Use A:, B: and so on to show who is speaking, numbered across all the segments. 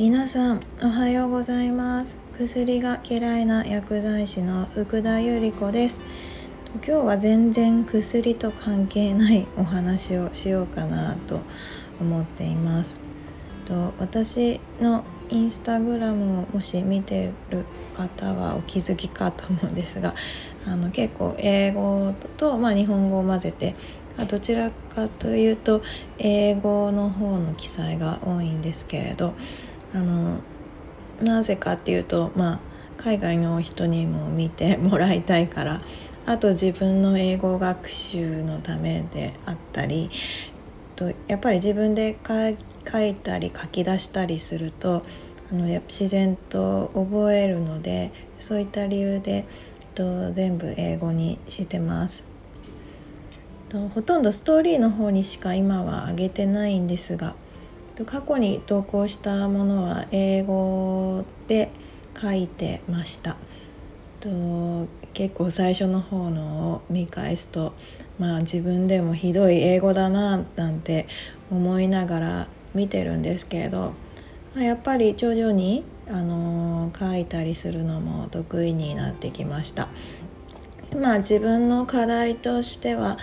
A: 皆さんおはようございます。薬が嫌いな薬剤師の福田由里子です。今日は全然薬と関係ないお話をしようかなと思っています。と私のインスタグラムをもし見てる方はお気づきかと思うんですがあの結構英語と、まあ、日本語を混ぜてどちらかというと英語の方の記載が多いんですけれどあのなぜかっていうとまあ海外の人にも見てもらいたいからあと自分の英語学習のためであったりとやっぱり自分で書いたり書き出したりするとあの自然と覚えるのでそういった理由でえっと全部英語にしてます。ほとんどストーリーの方にしか今は上げてないんですが過去に投稿したものは英語で書いてましたと結構最初の方のを見返すとまあ自分でもひどい英語だななんて思いながら見てるんですけれどやっぱり徐々に、あの書いたりするのも得意になってきました。まあ自分の課題としては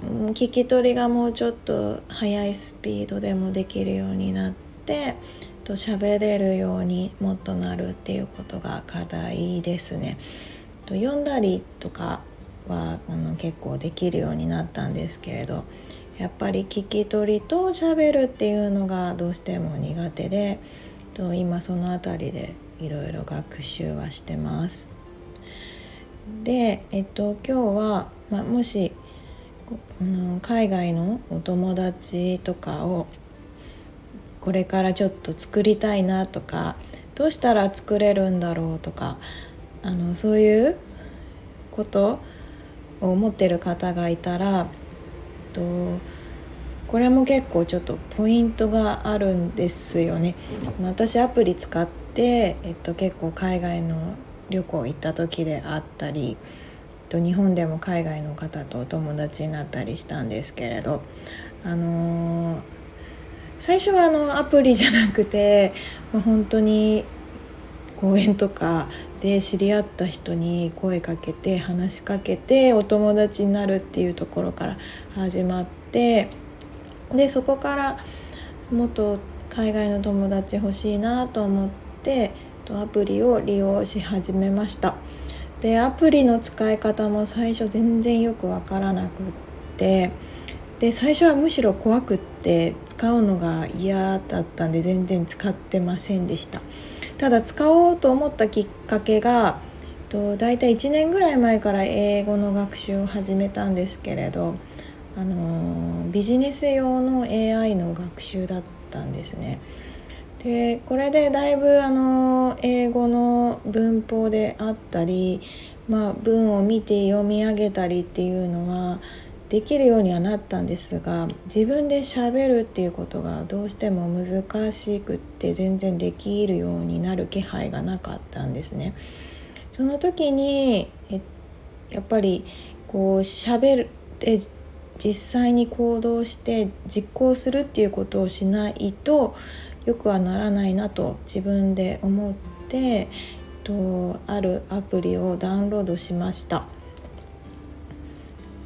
A: 聞き取りがもうちょっと速いスピードでもできるようになってと喋れるようにもっとなるっていうことが課題ですね。と読んだりとかはあの結構できるようになったんですけれどやっぱり聞き取りと喋るっていうのがどうしても苦手でと今その辺りでいろいろ学習はしてます。で、えっと、今日は、まあ、もし海外のお友達とかをこれからちょっと作りたいなとかどうしたら作れるんだろうとかあのそういうことを思ってる方がいたら、えっと、これも結構ちょっとポイントがあるんですよね。私アプリ使って、えっと、結構海外の旅行行った時であったりと日本でも海外の方とお友達になったりしたんですけれどあのー、最初はあのアプリじゃなくて、まあ、本当に公園とかで知り合った人に声かけて話しかけてお友達になるっていうところから始まってでそこからもっと海外の友達欲しいなと思ってアプリを利用し始めました。でアプリの使い方も最初全然よく分からなくってで最初はむしろ怖くって使うのが嫌だったんで全然使ってませんでしたただ使おうと思ったきっかけがと大体1年ぐらい前から英語の学習を始めたんですけれどあのビジネス用の AI の学習だったんですね。でこれでだいぶあの英語の文法であったり、まあ、文を見て読み上げたりっていうのはできるようにはなったんですが自分でしゃべるっていうことがどうしても難しくって全然できるようになる気配がなかったんですね。その時にやっぱりこう喋るって実際に行動して実行するっていうことをしないとよくはならないなと自分で思ってとあるアプリをダウンロードしました。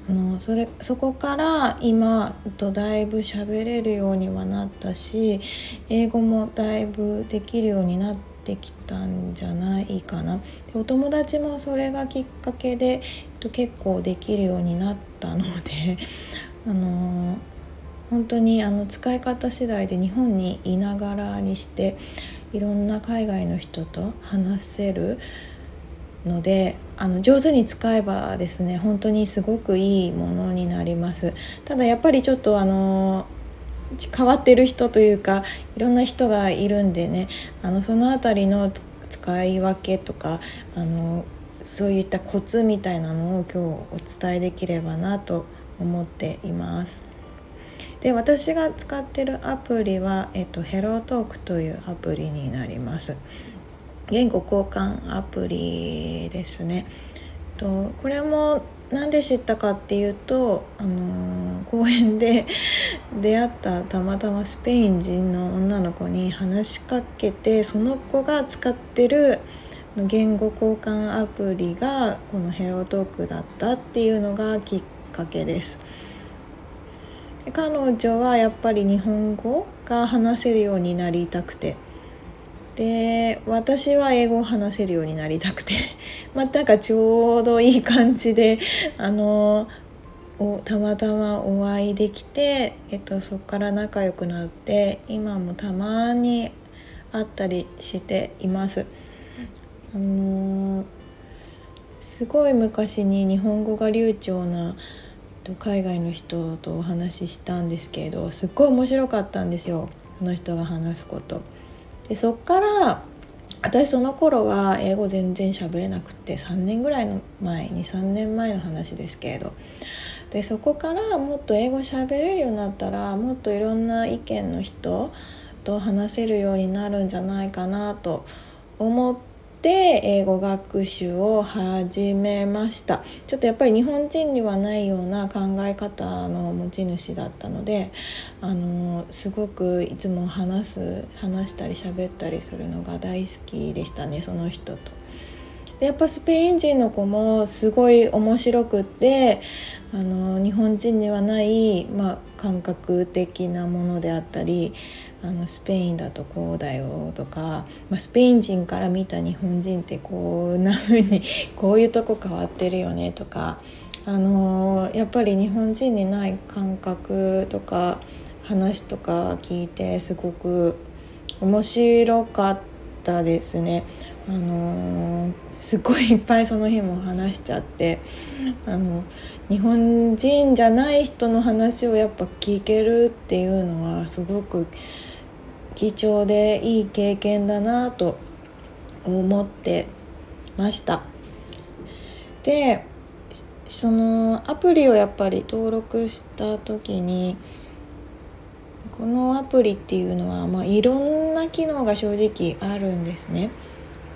A: あのそれそこから今とだいぶ喋れるようにはなったし英語もだいぶできるようになってきたんじゃないかなでお友達もそれがきっかけで結構できるようになったので あの本当にあの使い方次第で日本にいながらにしていろんな海外の人と話せるのであの上手に使えばですね本当にすごくいいものになりますただやっぱりちょっとあの変わってる人というかいろんな人がいるんでねあのその辺りの使い分けとかあのそういったコツみたいなのを今日お伝えできればなと思っています。で私が使ってるアプリは、えっと、ヘロートークというアプリになります言語交換アプリですねとこれも何で知ったかっていうと、あの公園で 出会ったたまたまスペイン人の女の子に話しかけてその子が使ってる言語交換アプリがこのヘロートークだったっていうのがきっかけです。彼女はやっぱり日本語が話せるようになりたくてで私は英語を話せるようになりたくて まあなんかちょうどいい感じであのたまたまお会いできて、えっと、そこから仲良くなって今もたまに会ったりしています。あのすごい昔に日本語が流暢な海外の人とお話ししたんですけれどすっごい面白かったんですよその人が話すこと。でそっから私その頃は英語全然喋れなくて3年ぐらいの前23年前の話ですけれどでそこからもっと英語喋れるようになったらもっといろんな意見の人と話せるようになるんじゃないかなと思ってで英語学習を始めましたちょっとやっぱり日本人にはないような考え方の持ち主だったのであのすごくいつも話す話したり喋ったりするのが大好きでしたねその人と。でやっぱスペイン人の子もすごい面白くってあの日本人にはない、まあ、感覚的なものであったりあのスペインだとこうだよとか、まあ、スペイン人から見た日本人ってこんな風に こういうとこ変わってるよねとか、あのやっぱり日本人にない感覚とか話とか聞いてすごく面白かったですね。あのすごいいっぱいその日も話しちゃってあの日本人じゃない人の話をやっぱ聞けるっていうのはすごく貴重でいい経験だなと思ってましたでそのアプリをやっぱり登録した時にこのアプリっていうのは、まあ、いろんな機能が正直あるんですね。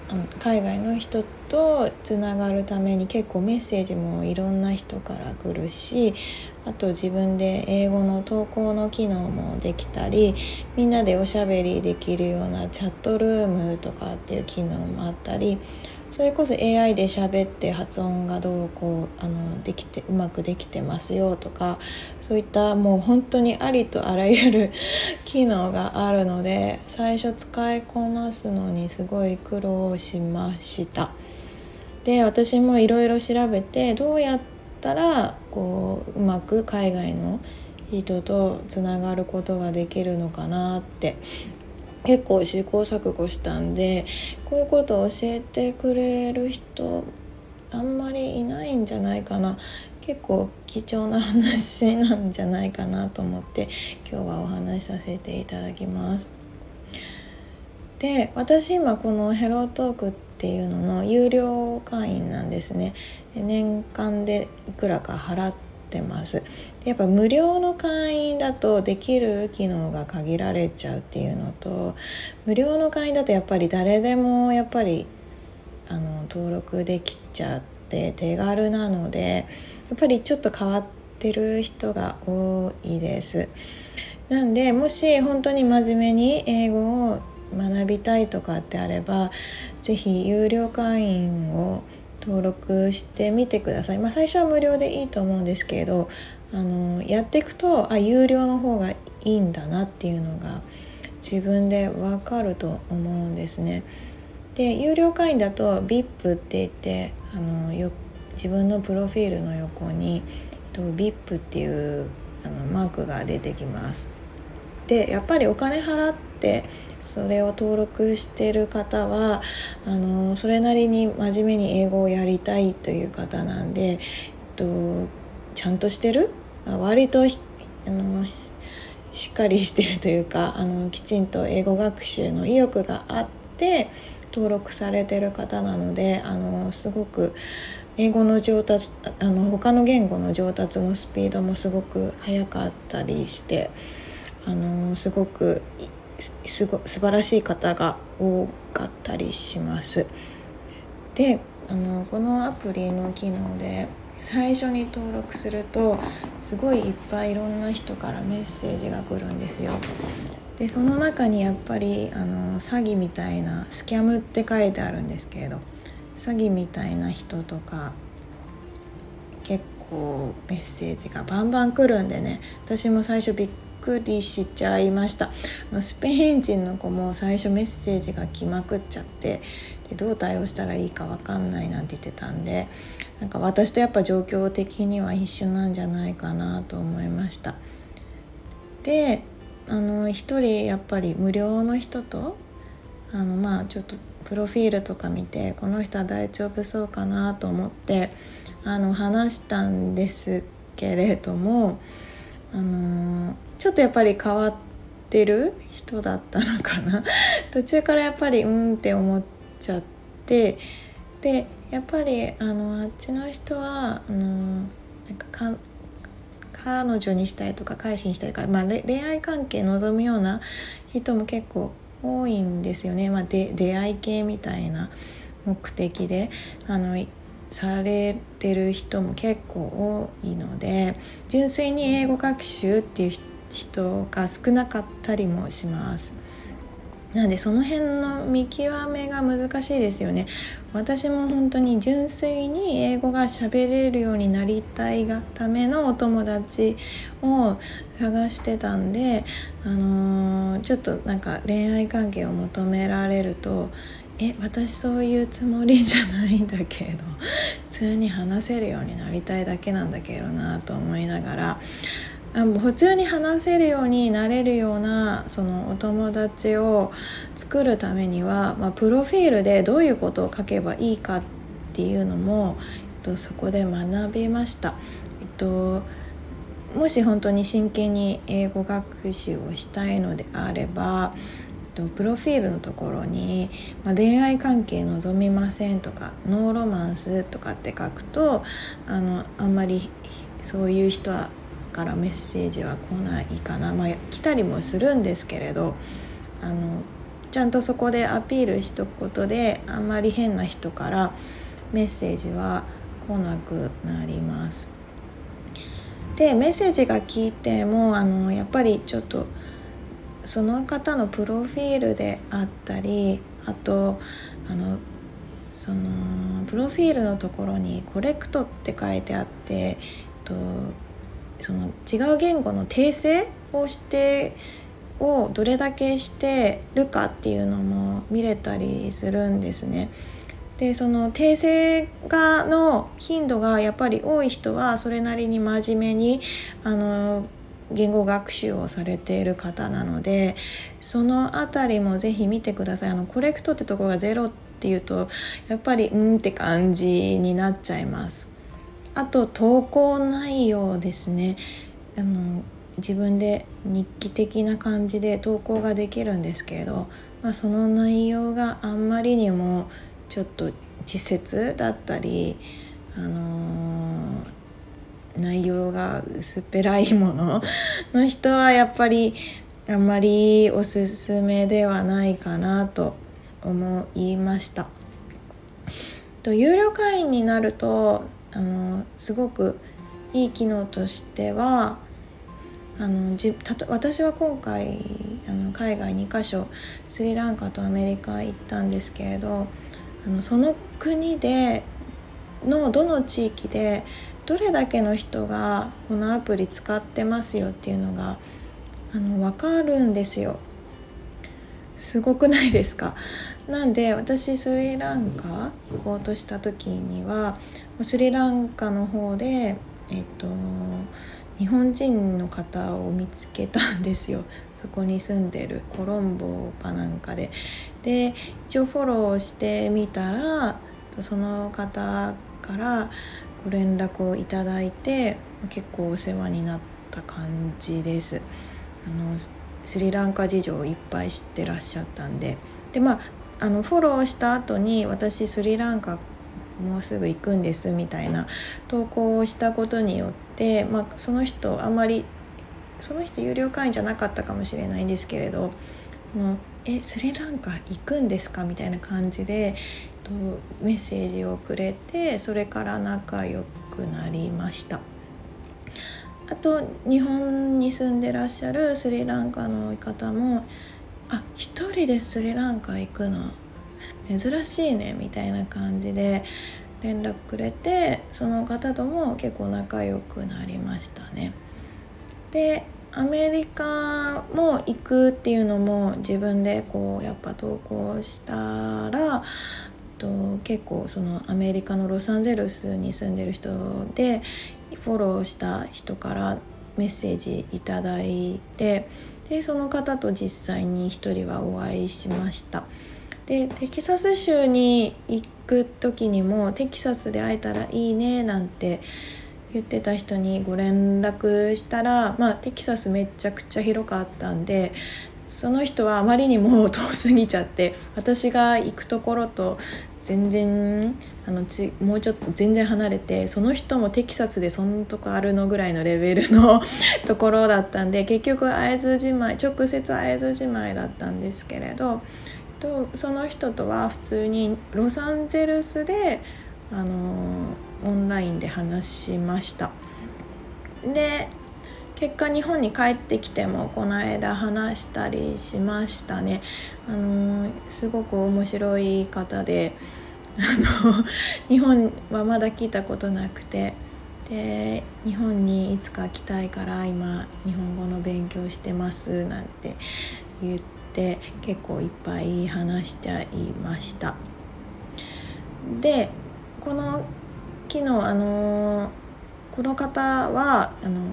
A: あの海外の人とつながるために結構メッセージもいろんな人から来るしあと自分で英語の投稿の機能もできたりみんなでおしゃべりできるようなチャットルームとかっていう機能もあったりそれこそ AI で喋って発音がどうこうあのできてうまくできてますよとかそういったもう本当にありとあらゆる機能があるので最初使いこなすのにすごい苦労しました。で私もいろいろ調べてどうやったらこううまく海外の人とつながることができるのかなって結構試行錯誤したんでこういうことを教えてくれる人あんまりいないんじゃないかな結構貴重な話なんじゃないかなと思って今日はお話しさせていただきます。で私今この「ヘロートーク」っっていうのの有料会員なんですね年間でいくらか払ってますやっぱ無料の会員だとできる機能が限られちゃうっていうのと無料の会員だとやっぱり誰でもやっぱりあの登録できちゃって手軽なのでやっぱりちょっと変わってる人が多いです。なんでもし本当に真面目に英語を学びたいとかってあれば是非有料会員を登録してみてください、まあ、最初は無料でいいと思うんですけれどあのやっていくとあ有料の方がいいんだなっていうのが自分でわかると思うんですね。で有料会員だと VIP って言ってあのよ自分のプロフィールの横に VIP っていうあのマークが出てきます。でやっぱりお金払ってそれを登録してる方はあのそれなりに真面目に英語をやりたいという方なんで、えっと、ちゃんとしてる？割とあのしっかりしてるというかあのきちんと英語学習の意欲があって登録されてる方なのであのすごく英語の上達あの他の言語の上達のスピードもすごく速かったりしてあのすごくすご素晴らしい方が多かったりします。であのこのアプリの機能で最初に登録するとすごいいっぱいいろんな人からメッセージが来るんですよ。でその中にやっぱりあの詐欺みたいなスキャムって書いてあるんですけれど詐欺みたいな人とか結構メッセージがバンバン来るんでね私も最初びっくりしちゃいました。スペイン人の子も最初メッセージが来まくっちゃってでどう対応したらいいか分かんないなんて言ってたんでなんか私とやっぱ状況的には一緒なんじゃないかなと思いました。であの一人やっぱり無料の人とあのまあちょっとプロフィールとか見てこの人は大丈夫そうかなと思ってあの話したんですけれどもあのちょっとやっぱり変わってる人だったのかな？途中からやっぱりうんって思っちゃってでやっぱりあのあっちの人はあのなんかか彼女にしたいとか彼氏にしたいとか、まあ、恋愛関係望むような人も結構多いんですよね、まあ、で出会い系みたいな目的であのされてる人も結構多いので純粋に英語学習っていう人が少なかったりもします。なんでその辺の見極めが難しいですよね私も本当に純粋に英語が喋れるようになりたいがためのお友達を探してたんで、あのー、ちょっとなんか恋愛関係を求められるとえ私そういうつもりじゃないんだけど普通に話せるようになりたいだけなんだけどなと思いながらあもう普通に話せるようになれるようなそのお友達を作るためには、まあ、プロフィールでどういうことを書けばいいかっていうのも、えっと、そこで学びました。えっともし本当に真剣に英語学習をしたいのであればプロフィールのところに、まあ、恋愛関係望みませんとかノーロマンスとかって書くとあのあんまりそういう人はからメッセージは来ないかなまあ来たりもするんですけれどあのちゃんとそこでアピールしとくことであんまり変な人からメッセージは来なくなります。でメッセージが聞いてもあのやっぱりちょっとその方のプロフィールであったりあとあのそのプロフィールのところに「コレクト」って書いてあってとその違う言語の訂正をしてをどれだけしてるかっていうのも見れたりするんですね。でその訂正がの頻度がやっぱり多い人はそれなりに真面目にあの言語学習をされている方なのでその辺りもぜひ見てくださいあのコレクトってとこがゼロっていうとやっぱりうんって感じになっちゃいますあと投稿内容ですねあの自分で日記的な感じで投稿ができるんですけれど、まあ、その内容があんまりにもちょっと稚拙だったり、あのー、内容が薄っぺらいもの の人はやっぱりあんまりおすすめではないかなと思いました。と有料会員になるとあのすごくいい機能としてはあのじたと私は今回あの海外2カ所スリランカとアメリカ行ったんですけれどあのその国でのどの地域でどれだけの人がこのアプリ使ってますよっていうのがあの分かるんですよ。すごくないですか？なんで私スリランカ行こうとした時にはスリランカの方でえっと日本人の方を見つけたんですよ。そこに住んでるコロンボかなんかで。で一応フォローしてみたらその方からご連絡をいただいて結構お世話になった感じです。あのスリランカ事情をいっぱい知ってらっしゃったんで。でまああのフォローした後に私スリランカもうすぐ行くんですみたいな投稿をしたことによって、まあ、その人あんまりその人有料会員じゃなかったかもしれないんですけれどそのえスリランカ行くんですかみたいな感じでとメッセージをくれてそれから仲良くなりました。あと日本に住んでらっしゃるスリランカの方もあ一人でスリランカ行くの珍しいねみたいな感じで連絡くれてその方とも結構仲良くなりましたね。でアメリカも行くっていうのも自分でこうやっぱ投稿したらと結構そのアメリカのロサンゼルスに住んでる人でフォローした人からメッセージいただいてでその方と実際に1人はお会いしましたでテキサス州に行く時にもテキサスで会えたらいいねなんて言ってた人にご連絡したら、まあ、テキサスめちゃくちゃ広かったんでその人はあまりにも遠すぎちゃって私が行くところと全然あのちもうちょっと全然離れてその人もテキサスでそんとこあるのぐらいのレベルの ところだったんで結局会津じまい直接会津じまいだったんですけれどとその人とは普通にロサンゼルスであのオンラインで話しました。で結果日本に帰ってきてもこの間話したりしましたね。あのすごく面白い方であの 日本はまだ聞いたことなくて。で日本にいつか来たいから今日本語の勉強してますなんて言って結構いっぱい話しちゃいました。でこの昨日あのこの方はあの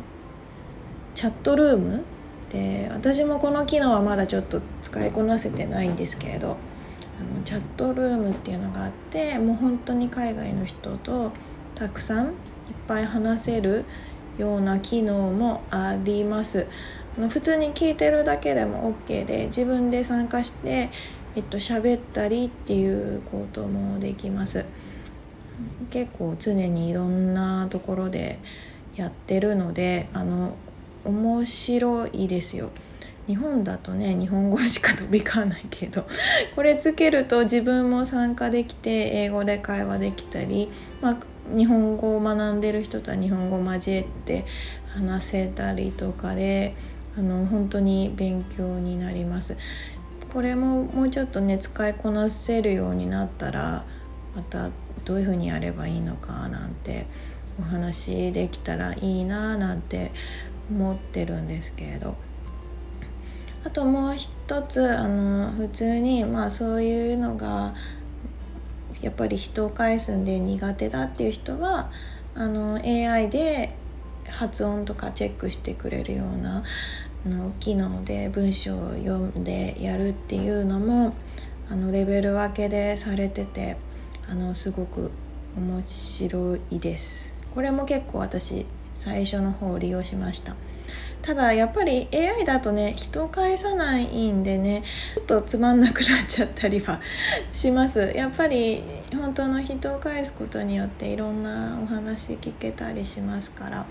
A: チャットルームで私もこの機能はまだちょっと使いこなせてないんですけれどあのチャットルームっていうのがあってもう本当に海外の人とたくさんいっぱい話せるような機能もあります。普通に聞いてるだけでも OK で自分で参加してえっと喋ったりっていうこともできます。結構常にいろんなところでやってるのであの面白いですよ。日本だとね日本語しか飛び交わないけど これつけると自分も参加できて英語で会話できたり、まあ、日本語を学んでる人とは日本語交えて話せたりとかであの本当に勉強になります。これももうちょっとね使いこなせるようになったらまたどういうふうにやればいいのかなんてお話できたらいいななんて思ってるんですけれどあともう一つあの普通にまあそういうのがやっぱり人を返すんで苦手だっていう人はあの AI で発音とかチェックしてくれるようなの機能で文章を読んでやるっていうのもあのレベル分けでされててあのすごく面白いです。これも結構私最初の方利用しました。ただやっぱり AI だとね人を返さないんでねちょっとつまんなくなっちゃったりはします。やっぱり本当の人を返すことによっていろんなお話聞けたりしますから。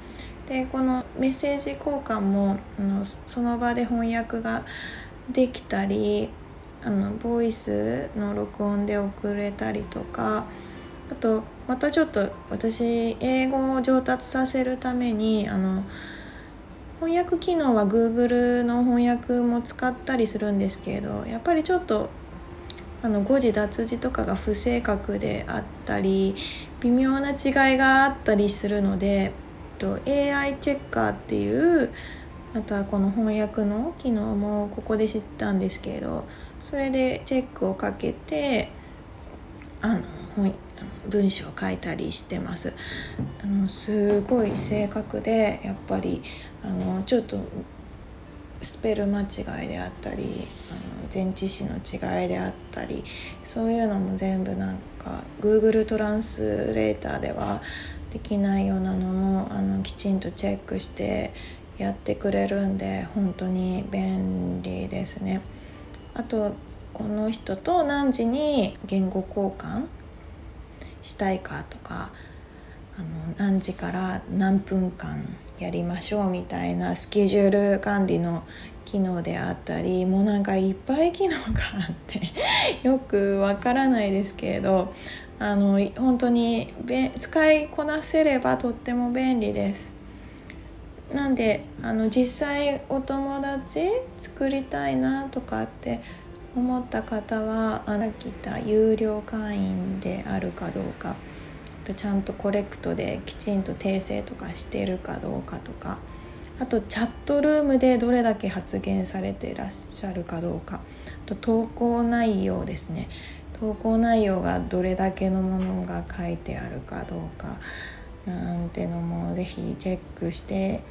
A: でこのメッセージ交換もあのその場で翻訳ができたりあのボイスの録音で送れたりとかあとまたちょっと私英語を上達させるためにあの翻訳機能は Google の翻訳も使ったりするんですけどやっぱりちょっとあの誤字脱字とかが不正確であったり微妙な違いがあったりするのでと AI チェッカーっていうまたこの翻訳の機能もここで知ったんですけれどそれでチェックをかけてあの文章を書いたりしてます。あのすごい正確でやっぱりあのちょっとスペル間違いであったりあの前置詞の違いであったりそういうのも全部なんか Google トランスレーターではできないようなのもあのきちんとチェックしてやってくれるんで本当に便利ですね。あとこの人と何時に言語交換したいかとかあの何時から何分間やりましょうみたいなスケジュール管理の機能であったりもうなんかいっぱい機能があってよくわからないですけれどあの本当に使いこなせればとっても便利です。なんであの実際お友達作りたいなとかって思った方はあの来た有料会員であるかどうかとちゃんとコレクトできちんと訂正とかしてるかどうかとかあとチャットルームでどれだけ発言されていらっしゃるかどうかと投稿内容ですね。投稿内容がどれだけのものが書いてあるかどうかなんてのも是非チェックして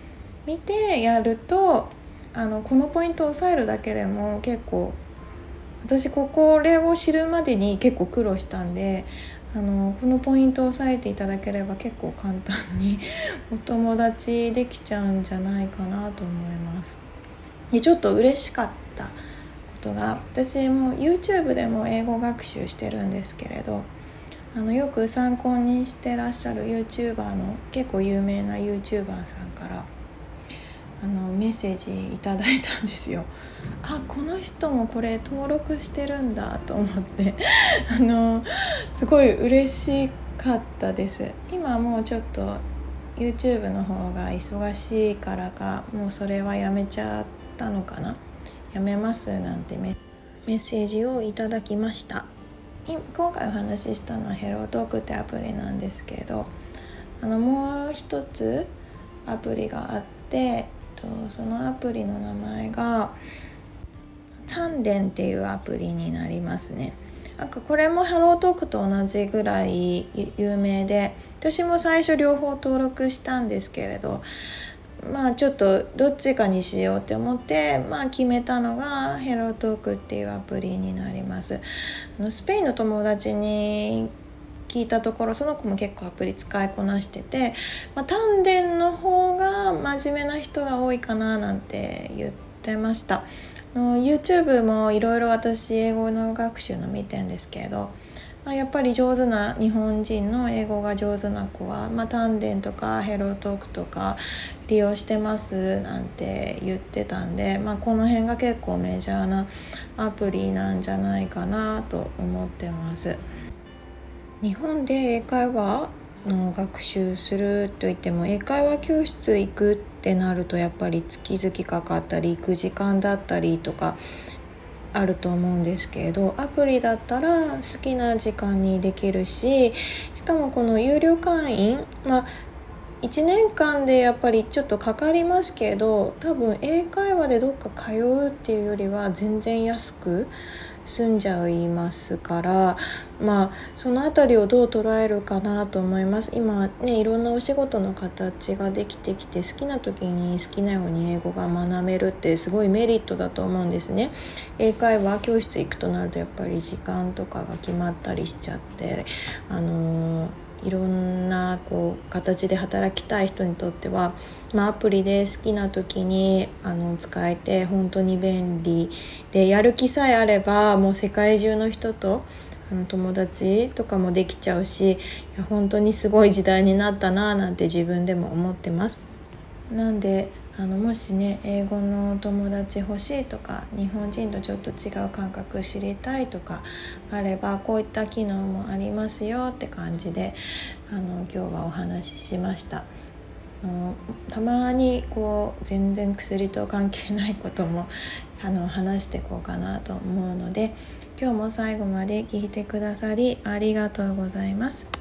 A: みてやるとあのこのポイントを押さえるだけでも結構私ここれを知るまでに結構苦労したんであのこのポイントを押さえていただければ結構簡単にお友達できちゃうんじゃないかなと思います。でちょっと嬉しかったことが私も YouTube でも英語学習してるんですけれどあのよく参考にしてらっしゃる YouTuber の結構有名な YouTuber さんからあのメッセージいただいたんですよ。あこの人もこれ登録してるんだと思って。あのすごい嬉しかったです。今もうちょっと YouTube の方が忙しいからかもうそれはやめちゃったのかな。やめますなんてメッセージをいただきました。今回お話ししたのはヘロートークってアプリなんですけどあのもう一つアプリがあってえっとそのアプリの名前がタンデンっていうアプリになりますね。なんかこれもハロートークと同じぐらい有名で私も最初両方登録したんですけれどまあちょっとどっちかにしようって思ってまあ決めたのがヘロトークっていうアプリになります。あのスペインの友達に聞いたところその子も結構アプリ使いこなしてて、まあ、丹田の方が真面目な人が多いかななんて言ってました。の YouTube もいろいろ私英語の学習の見てんですけど、まあ、やっぱり上手な日本人の英語が上手な子は、まあ、丹田とかヘロートークとか利用してますなんて言ってたんで、まあ、この辺が結構メジャーなアプリなんじゃないかなと思ってます。日本で英会話の学習するといっても英会話教室行くってなるとやっぱり月々かかったり行く時間だったりとかあると思うんですけれどアプリだったら好きな時間にできるししかもこの有料会員まあ1年間でやっぱりちょっとかかりますけど多分英会話でどっか通うっていうよりは全然安く済んじゃいますからまあその辺りをどう捉えるかなと思います。今ねいろんなお仕事の形ができてきて好きな時に好きなように英語が学べるってすごいメリットだと思うんですね。英会話教室行くとなるとやっぱり時間とかが決まったりしちゃってあのーいろんなこう形で働きたい人にとっては、まあ、アプリで好きな時にあの使えて本当に便利でやる気さえあればもう世界中の人とあの友達とかもできちゃうし本当にすごい時代になったななんて自分でも思ってます。なんであのもしね英語の友達欲しいとか日本人とちょっと違う感覚知りたいとかあればこういった機能もありますよって感じであの今日はお話ししました。たまにこう全然薬と関係ないことも あの話していこうかなと思うので今日も最後まで聞いてくださりありがとうございます。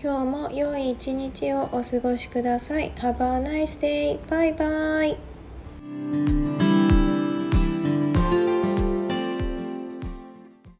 A: 今日も良い一日をお過ごしください。Have a nice day! バイバイ